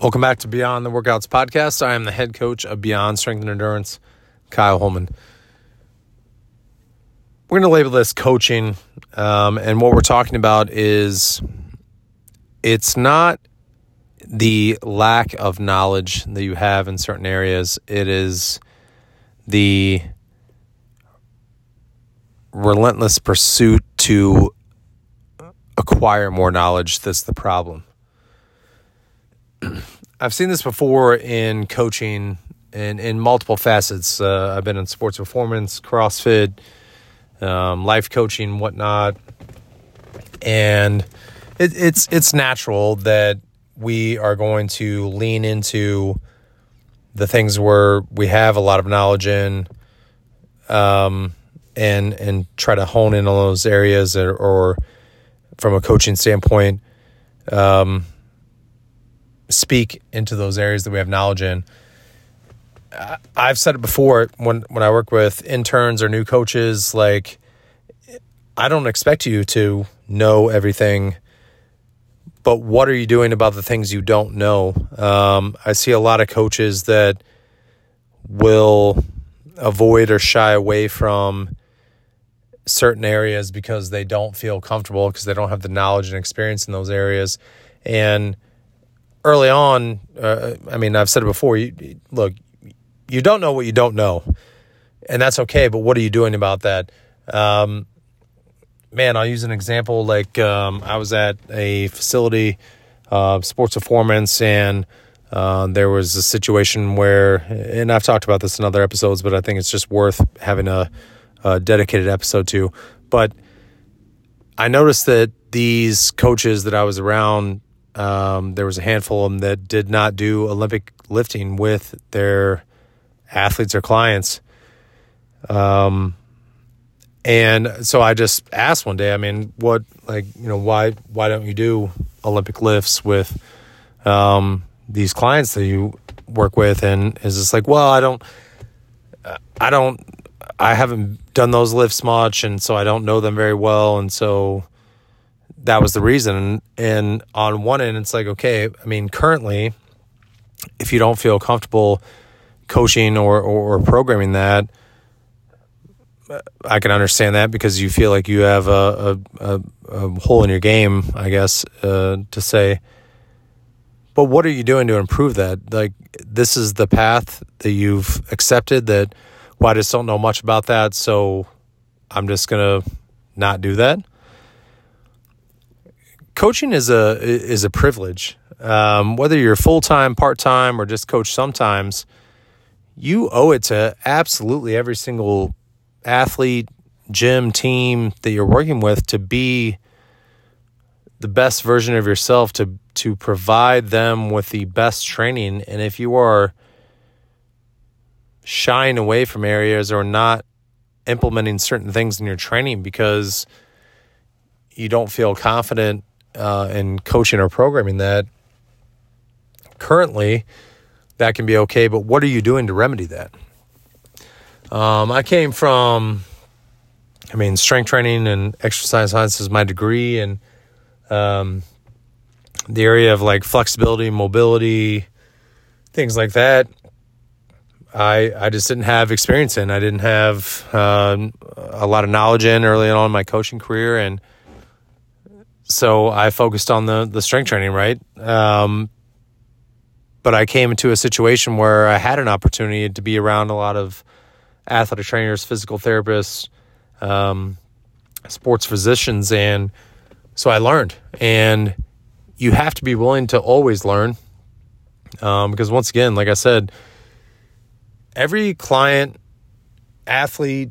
Welcome back to Beyond the Workouts podcast. I am the head coach of Beyond Strength and Endurance, Kyle Holman. We're going to label this coaching, um, and what we're talking about is it's not the lack of knowledge that you have in certain areas, it is the relentless pursuit to acquire more knowledge that's the problem. I've seen this before in coaching in, in multiple facets. Uh, I've been in sports performance, CrossFit, um, life coaching, whatnot, and it, it's it's natural that we are going to lean into the things where we have a lot of knowledge in, um, and and try to hone in on those areas, or, or from a coaching standpoint. Um, speak into those areas that we have knowledge in. I've said it before when when I work with interns or new coaches like I don't expect you to know everything but what are you doing about the things you don't know? Um, I see a lot of coaches that will avoid or shy away from certain areas because they don't feel comfortable because they don't have the knowledge and experience in those areas and early on, uh, I mean, I've said it before. You, look, you don't know what you don't know, and that's okay. But what are you doing about that? Um, man, I'll use an example. Like um, I was at a facility, uh, sports performance, and uh, there was a situation where, and I've talked about this in other episodes, but I think it's just worth having a, a dedicated episode to. But I noticed that these coaches that I was around um, there was a handful of them that did not do Olympic lifting with their athletes or clients. Um, and so I just asked one day, I mean, what, like, you know, why, why don't you do Olympic lifts with, um, these clients that you work with? And is this like, well, I don't, I don't, I haven't done those lifts much. And so I don't know them very well. And so, that was the reason. And on one end, it's like, okay, I mean, currently, if you don't feel comfortable coaching or, or, or programming that, I can understand that because you feel like you have a, a, a hole in your game, I guess, uh, to say. But what are you doing to improve that? Like, this is the path that you've accepted that, well, I just don't know much about that. So I'm just going to not do that coaching is a is a privilege. Um, whether you're full time, part time, or just coach sometimes, you owe it to absolutely every single athlete, gym, team that you're working with to be the best version of yourself to to provide them with the best training. And if you are shying away from areas or not implementing certain things in your training because you don't feel confident uh, and coaching or programming that currently that can be okay but what are you doing to remedy that um, i came from i mean strength training and exercise science is my degree and um, the area of like flexibility mobility things like that I, I just didn't have experience in. I didn't have um, a lot of knowledge in early on in my coaching career, and so I focused on the the strength training, right? Um, but I came into a situation where I had an opportunity to be around a lot of athletic trainers, physical therapists, um, sports physicians, and so I learned. And you have to be willing to always learn, um, because once again, like I said, every client, athlete,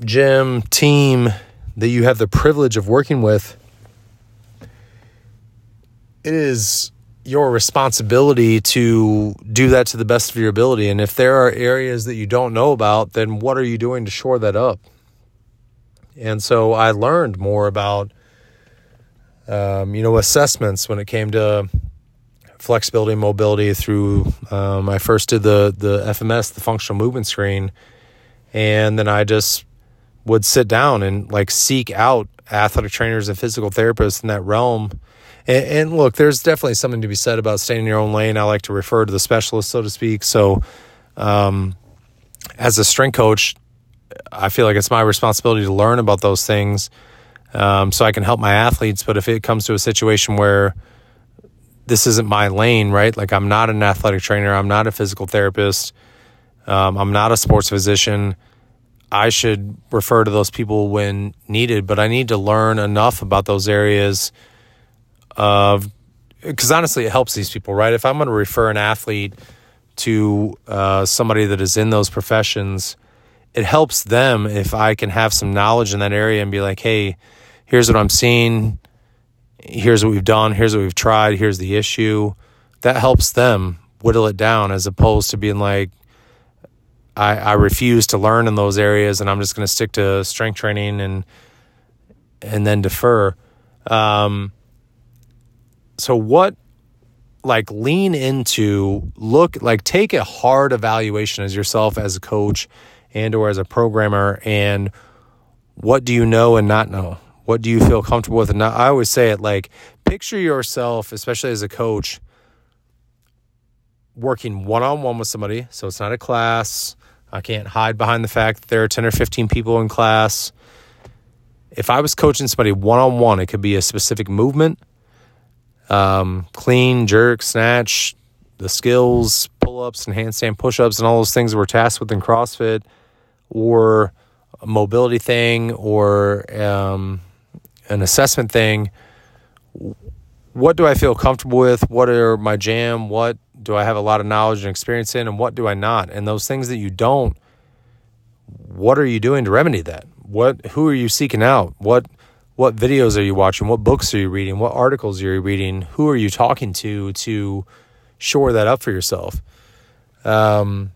gym, team that you have the privilege of working with it is your responsibility to do that to the best of your ability. And if there are areas that you don't know about, then what are you doing to shore that up? And so I learned more about, um, you know, assessments when it came to flexibility and mobility through, um, I first did the, the FMS, the functional movement screen. And then I just would sit down and like seek out athletic trainers and physical therapists in that realm And, and, look, there's definitely something to be said about staying in your own lane. I like to refer to the specialist, so to speak. So, um, as a strength coach, I feel like it's my responsibility to learn about those things um, so I can help my athletes. But if it comes to a situation where this isn't my lane, right? Like I'm not an athletic trainer, I'm not a physical therapist, um, I'm not a sports physician. I should refer to those people when needed, but I need to learn enough about those areas of because honestly, it helps these people, right? If I'm going to refer an athlete to uh, somebody that is in those professions, it helps them if I can have some knowledge in that area and be like, hey, here's what I'm seeing, here's what we've done, here's what we've tried, here's the issue. That helps them whittle it down as opposed to being like, I, I refuse to learn in those areas and I'm just going to stick to strength training and and then defer. Um, so what like lean into look like take a hard evaluation as yourself as a coach and or as a programmer and what do you know and not know? What do you feel comfortable with? And not i always say it like picture yourself especially as a coach working one-on-one with somebody. So it's not a class. I can't hide behind the fact that there are 10 or 15 people in class. If i was coaching somebody one-on-one it could be a specific movement um, clean, jerk, snatch, the skills, pull ups and handstand push ups, and all those things we're tasked with in CrossFit, or a mobility thing, or um, an assessment thing. What do I feel comfortable with? What are my jam? What do I have a lot of knowledge and experience in? And what do I not? And those things that you don't, what are you doing to remedy that? What who are you seeking out? What what videos are you watching? What books are you reading? What articles are you reading? Who are you talking to to shore that up for yourself? Um,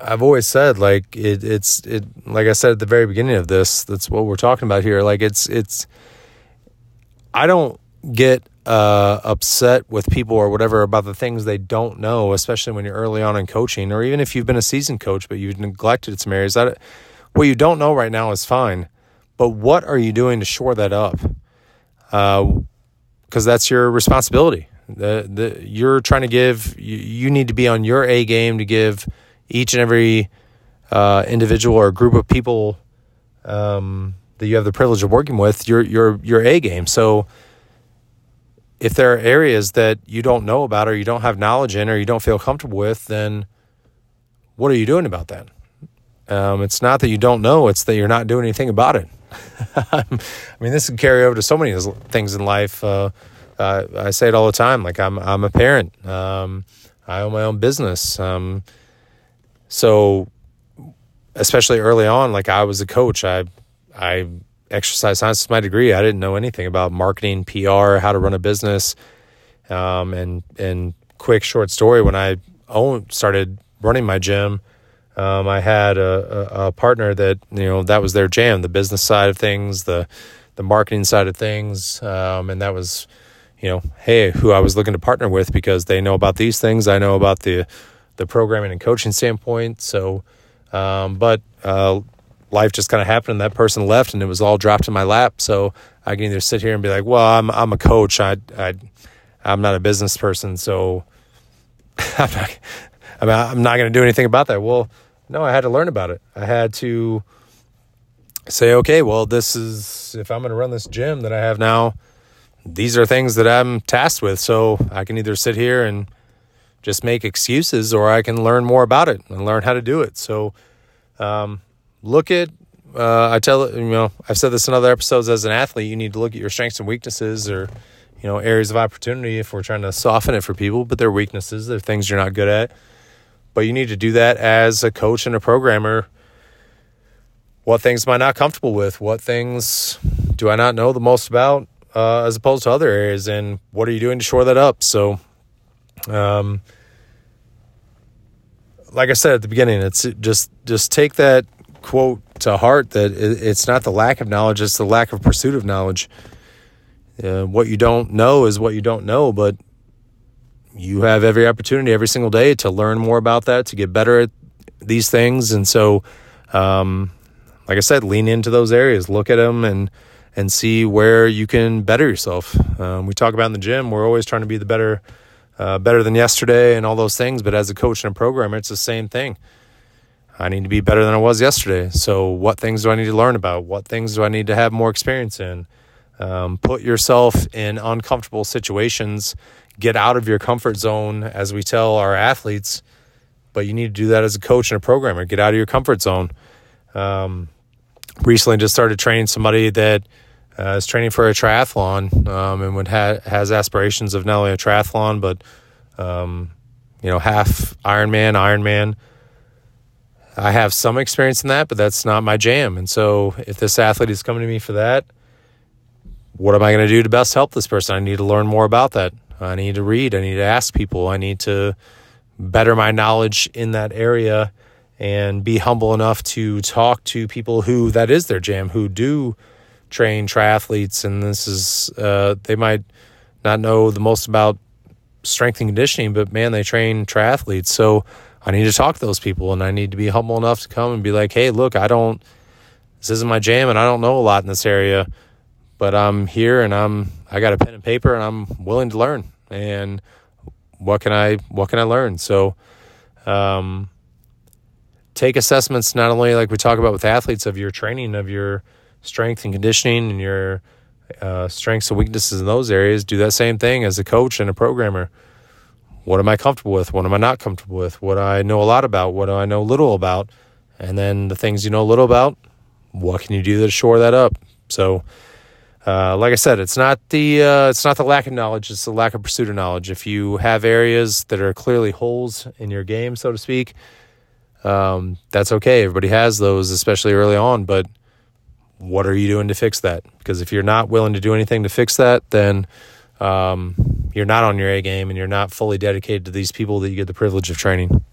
I've always said like it, it's it like I said at the very beginning of this. That's what we're talking about here. Like it's it's. I don't get uh, upset with people or whatever about the things they don't know, especially when you're early on in coaching, or even if you've been a seasoned coach but you've neglected some areas. That what you don't know right now is fine but what are you doing to shore that up? Because uh, that's your responsibility. The, the, you're trying to give, you, you, need to be on your A game to give each and every uh, individual or group of people um, that you have the privilege of working with your, your, your A game. So if there are areas that you don't know about or you don't have knowledge in or you don't feel comfortable with, then what are you doing about that? Um, it's not that you don't know, it's that you're not doing anything about it. I mean, this can carry over to so many things in life. Uh, uh, I say it all the time. Like I'm, I'm a parent. Um, I own my own business. Um, so, especially early on, like I was a coach. I, I exercise science is my degree. I didn't know anything about marketing, PR, how to run a business. Um, and and quick short story when I started running my gym um, I had a, a, a, partner that you know that was their jam, the business side of things, the the marketing side of things, um, and that was you know, hey, who I was looking to partner with because they know about these things. I know about the the programming and coaching standpoint. So, um, but uh, life just kind of happened, and that person left, and it was all dropped in my lap. So I can either sit here and be like, well, I'm I'm a coach. I I I'm not a business person, so I'm not I mean, I'm not going to do anything about that. Well, no, I had to learn about it. I had to say, okay, well, this is, if I'm going to run this gym that I have now, these are things that I'm tasked with. So I can either sit here and just make excuses or I can learn more about it and learn how to do it. So, um, look at, uh, I tell, you know, I've said this in other episodes as an athlete, you need to look at your strengths and weaknesses or, you know, areas of opportunity if we're trying to soften it for people, but they're weaknesses, they're things you're not good at. But you need to do that as a coach and a programmer. What things am I not comfortable with? What things do I not know the most about uh, as opposed to other areas? And what are you doing to shore that up? So, um, like I said at the beginning, it's just just take that quote to heart that it's not the lack of knowledge, it's the lack of pursuit of knowledge. Uh, what you don't know is what you don't know, but you have every opportunity every single day to learn more about that, to get better at these things. And so, um, like I said, lean into those areas, look at them and, and see where you can better yourself. Um, we talk about in the gym, we're always trying to be the better, uh, better than yesterday, and all those things. But as a coach and a programmer, it's the same thing. I need to be better than I was yesterday. So, what things do I need to learn about? What things do I need to have more experience in? Um, put yourself in uncomfortable situations. Get out of your comfort zone, as we tell our athletes. But you need to do that as a coach and a programmer. Get out of your comfort zone. Um, recently, just started training somebody that uh, is training for a triathlon um, and would ha- has aspirations of not only a triathlon but um, you know half Ironman, Ironman. I have some experience in that, but that's not my jam. And so, if this athlete is coming to me for that, what am I going to do to best help this person? I need to learn more about that. I need to read. I need to ask people. I need to better my knowledge in that area and be humble enough to talk to people who that is their jam, who do train triathletes. And this is, uh, they might not know the most about strength and conditioning, but man, they train triathletes. So I need to talk to those people and I need to be humble enough to come and be like, hey, look, I don't, this isn't my jam and I don't know a lot in this area, but I'm here and I'm, I got a pen and paper and I'm willing to learn. And what can I, what can I learn? So, um, take assessments not only like we talk about with athletes of your training of your strength and conditioning and your uh, strengths and weaknesses in those areas do that same thing as a coach and a programmer. What am i comfortable with? What am i not comfortable with? What i know a lot about? What do i know little about? And then the things you know little about what can you do to shore that up? So uh, like I said, it's not the uh, it's not the lack of knowledge; it's the lack of pursuit of knowledge. If you have areas that are clearly holes in your game, so to speak, um, that's okay. Everybody has those, especially early on. But what are you doing to fix that? Because if you're not willing to do anything to fix that, then um, you're not on your A game and you're not fully dedicated to these people that you get the privilege of training.